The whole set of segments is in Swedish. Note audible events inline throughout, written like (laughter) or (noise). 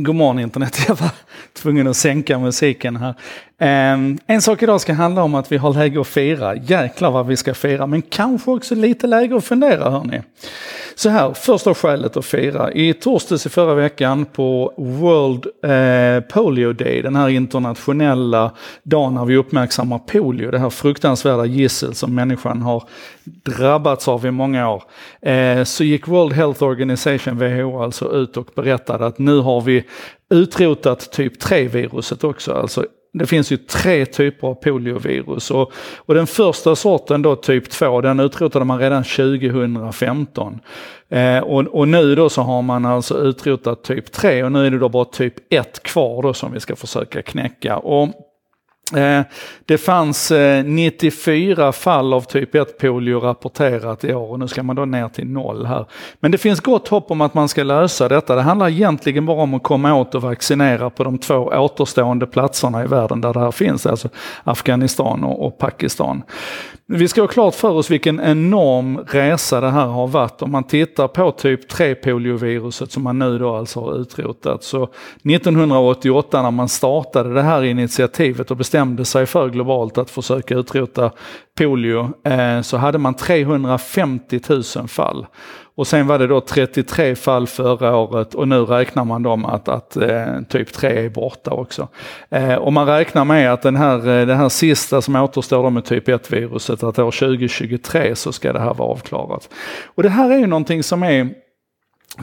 God morgon internet, (laughs) jag var tvungen att sänka musiken här. Ehm, en sak idag ska handla om att vi har läge att fira. Jäklar vad vi ska fira, men kanske också lite läge att fundera hörni. Så här, första skälet att fira. I torsdags i förra veckan på World eh, Polio Day, den här internationella dagen när vi uppmärksammar polio, det här fruktansvärda gissel som människan har drabbats av i många år. Eh, så gick World Health Organization, WHO, alltså ut och berättade att nu har vi utrotat typ 3-viruset också, alltså det finns ju tre typer av poliovirus och, och den första sorten då typ 2 den utrotade man redan 2015. Eh, och, och, nu då så har man alltså utrotat typ 3 och nu är det då bara typ 1 kvar då som vi ska försöka knäcka. Och Eh, det fanns eh, 94 fall av typ 1 polio rapporterat i år och nu ska man då ner till noll här. Men det finns gott hopp om att man ska lösa detta. Det handlar egentligen bara om att komma åt och vaccinera på de två återstående platserna i världen där det här finns, alltså Afghanistan och Pakistan. Vi ska ha klart för oss vilken enorm resa det här har varit. Om man tittar på typ 3-polioviruset som man nu då alltså har utrotat. Så 1988 när man startade det här initiativet och bestämde bestämde sig för globalt att försöka utrota polio eh, så hade man 350 000 fall. Och sen var det då 33 fall förra året och nu räknar man dem att, att eh, typ 3 är borta också. Eh, och man räknar med att den här, eh, det här sista som återstår med typ 1-viruset, att år 2023 så ska det här vara avklarat. Och det här är ju någonting som är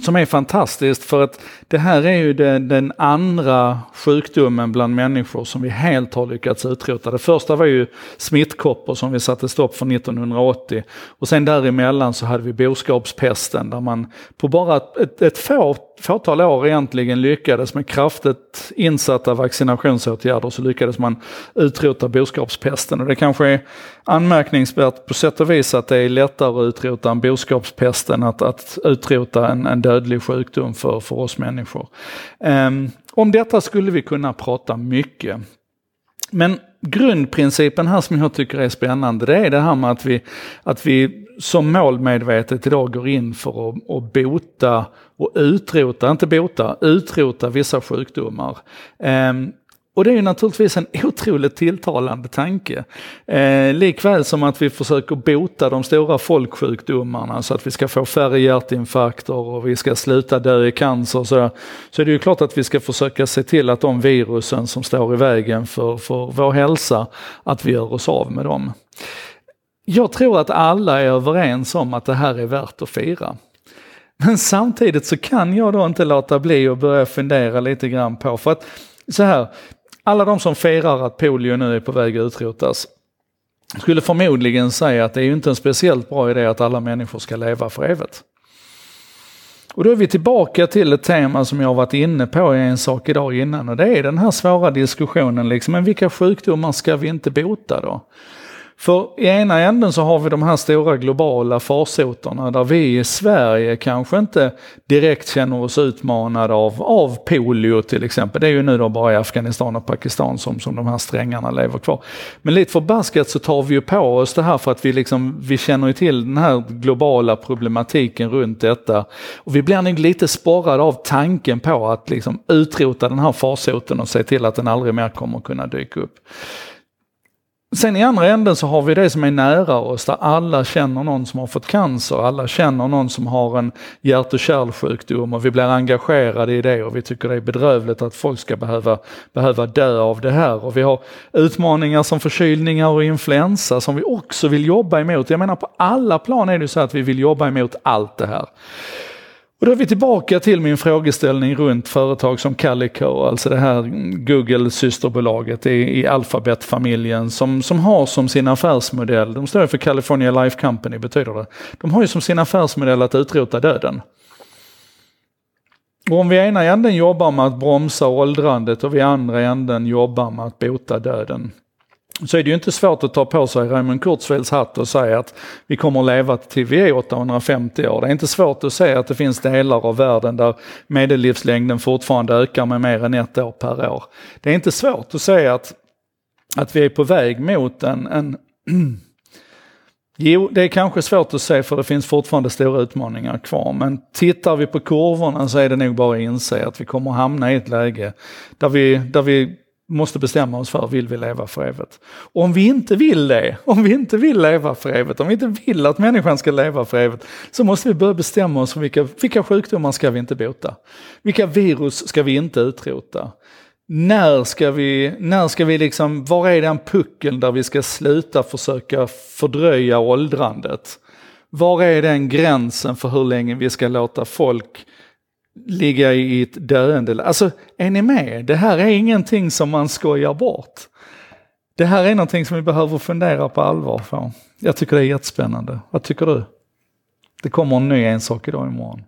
som är fantastiskt för att det här är ju den, den, andra sjukdomen bland människor som vi helt har lyckats utrota. Det första var ju smittkoppor som vi satte stopp för 1980 och sen däremellan så hade vi boskapspesten där man på bara ett, ett få, fåtal år egentligen lyckades med kraftigt insatta vaccinationsåtgärder så lyckades man utrota boskapspesten och det kanske är anmärkningsvärt på sätt och vis att det är lättare att utrota en boskapspest än att, att utrota en, en dödlig sjukdom för, för oss människor. Um, om detta skulle vi kunna prata mycket. Men grundprincipen här som jag tycker är spännande det är det här med att vi, att vi som målmedvetet idag går in för att, att bota och utrota, inte bota, utrota vissa sjukdomar. Ehm, och det är ju naturligtvis en otroligt tilltalande tanke. Eh, likväl som att vi försöker bota de stora folksjukdomarna så att vi ska få färre hjärtinfarkter och vi ska sluta dö i cancer. och Så, så är det ju klart att vi ska försöka se till att de virusen som står i vägen för, för vår hälsa, att vi gör oss av med dem. Jag tror att alla är överens om att det här är värt att fira. Men samtidigt så kan jag då inte låta bli att börja fundera lite grann på, för att så här, alla de som firar att polio nu är på väg att utrotas skulle förmodligen säga att det är ju inte en speciellt bra idé att alla människor ska leva för evigt. Och då är vi tillbaka till ett tema som jag har varit inne på i en sak idag innan och det är den här svåra diskussionen liksom, men vilka sjukdomar ska vi inte bota då? För i ena änden så har vi de här stora globala farsoterna där vi i Sverige kanske inte direkt känner oss utmanade av, av polio till exempel. Det är ju nu då bara i Afghanistan och Pakistan som, som de här strängarna lever kvar. Men lite förbaskat så tar vi ju på oss det här för att vi, liksom, vi känner ju till den här globala problematiken runt detta. Och vi blir nog lite sporrade av tanken på att liksom utrota den här farsoten och se till att den aldrig mer kommer kunna dyka upp. Sen i andra änden så har vi det som är nära oss, där alla känner någon som har fått cancer, alla känner någon som har en hjärt och kärlsjukdom och vi blir engagerade i det och vi tycker det är bedrövligt att folk ska behöva, behöva dö av det här. Och vi har utmaningar som förkylningar och influensa som vi också vill jobba emot. Jag menar på alla plan är det så att vi vill jobba emot allt det här. Och då är vi tillbaka till min frågeställning runt företag som Calico, alltså det här Google-systerbolaget i, i Alphabet-familjen som, som har som sin affärsmodell, de står för California Life Company betyder det, de har ju som sin affärsmodell att utrota döden. Och om vi i ena änden jobbar med att bromsa åldrandet och vi i andra änden jobbar med att bota döden, så är det ju inte svårt att ta på sig Raymond Kurzweils hatt och säga att vi kommer att leva till vi är 850 år. Det är inte svårt att se att det finns delar av världen där medellivslängden fortfarande ökar med mer än ett år per år. Det är inte svårt att säga att, att vi är på väg mot en, en (clears throat) Jo, det är kanske svårt att se för det finns fortfarande stora utmaningar kvar. Men tittar vi på kurvorna så är det nog bara att inse att vi kommer att hamna i ett läge där vi, där vi måste bestämma oss för, vill vi leva för evigt? Och om vi inte vill det, om vi inte vill leva för evigt, om vi inte vill att människan ska leva för evigt, så måste vi börja bestämma oss för vilka, vilka sjukdomar ska vi inte bota? Vilka virus ska vi inte utrota? När ska vi, när ska vi liksom, var är den puckeln där vi ska sluta försöka fördröja åldrandet? Var är den gränsen för hur länge vi ska låta folk ligga i ett döende. Alltså, är ni med? Det här är ingenting som man skojar bort. Det här är någonting som vi behöver fundera på allvar för. Jag tycker det är jättespännande. Vad tycker du? Det kommer en ny en sak idag imorgon.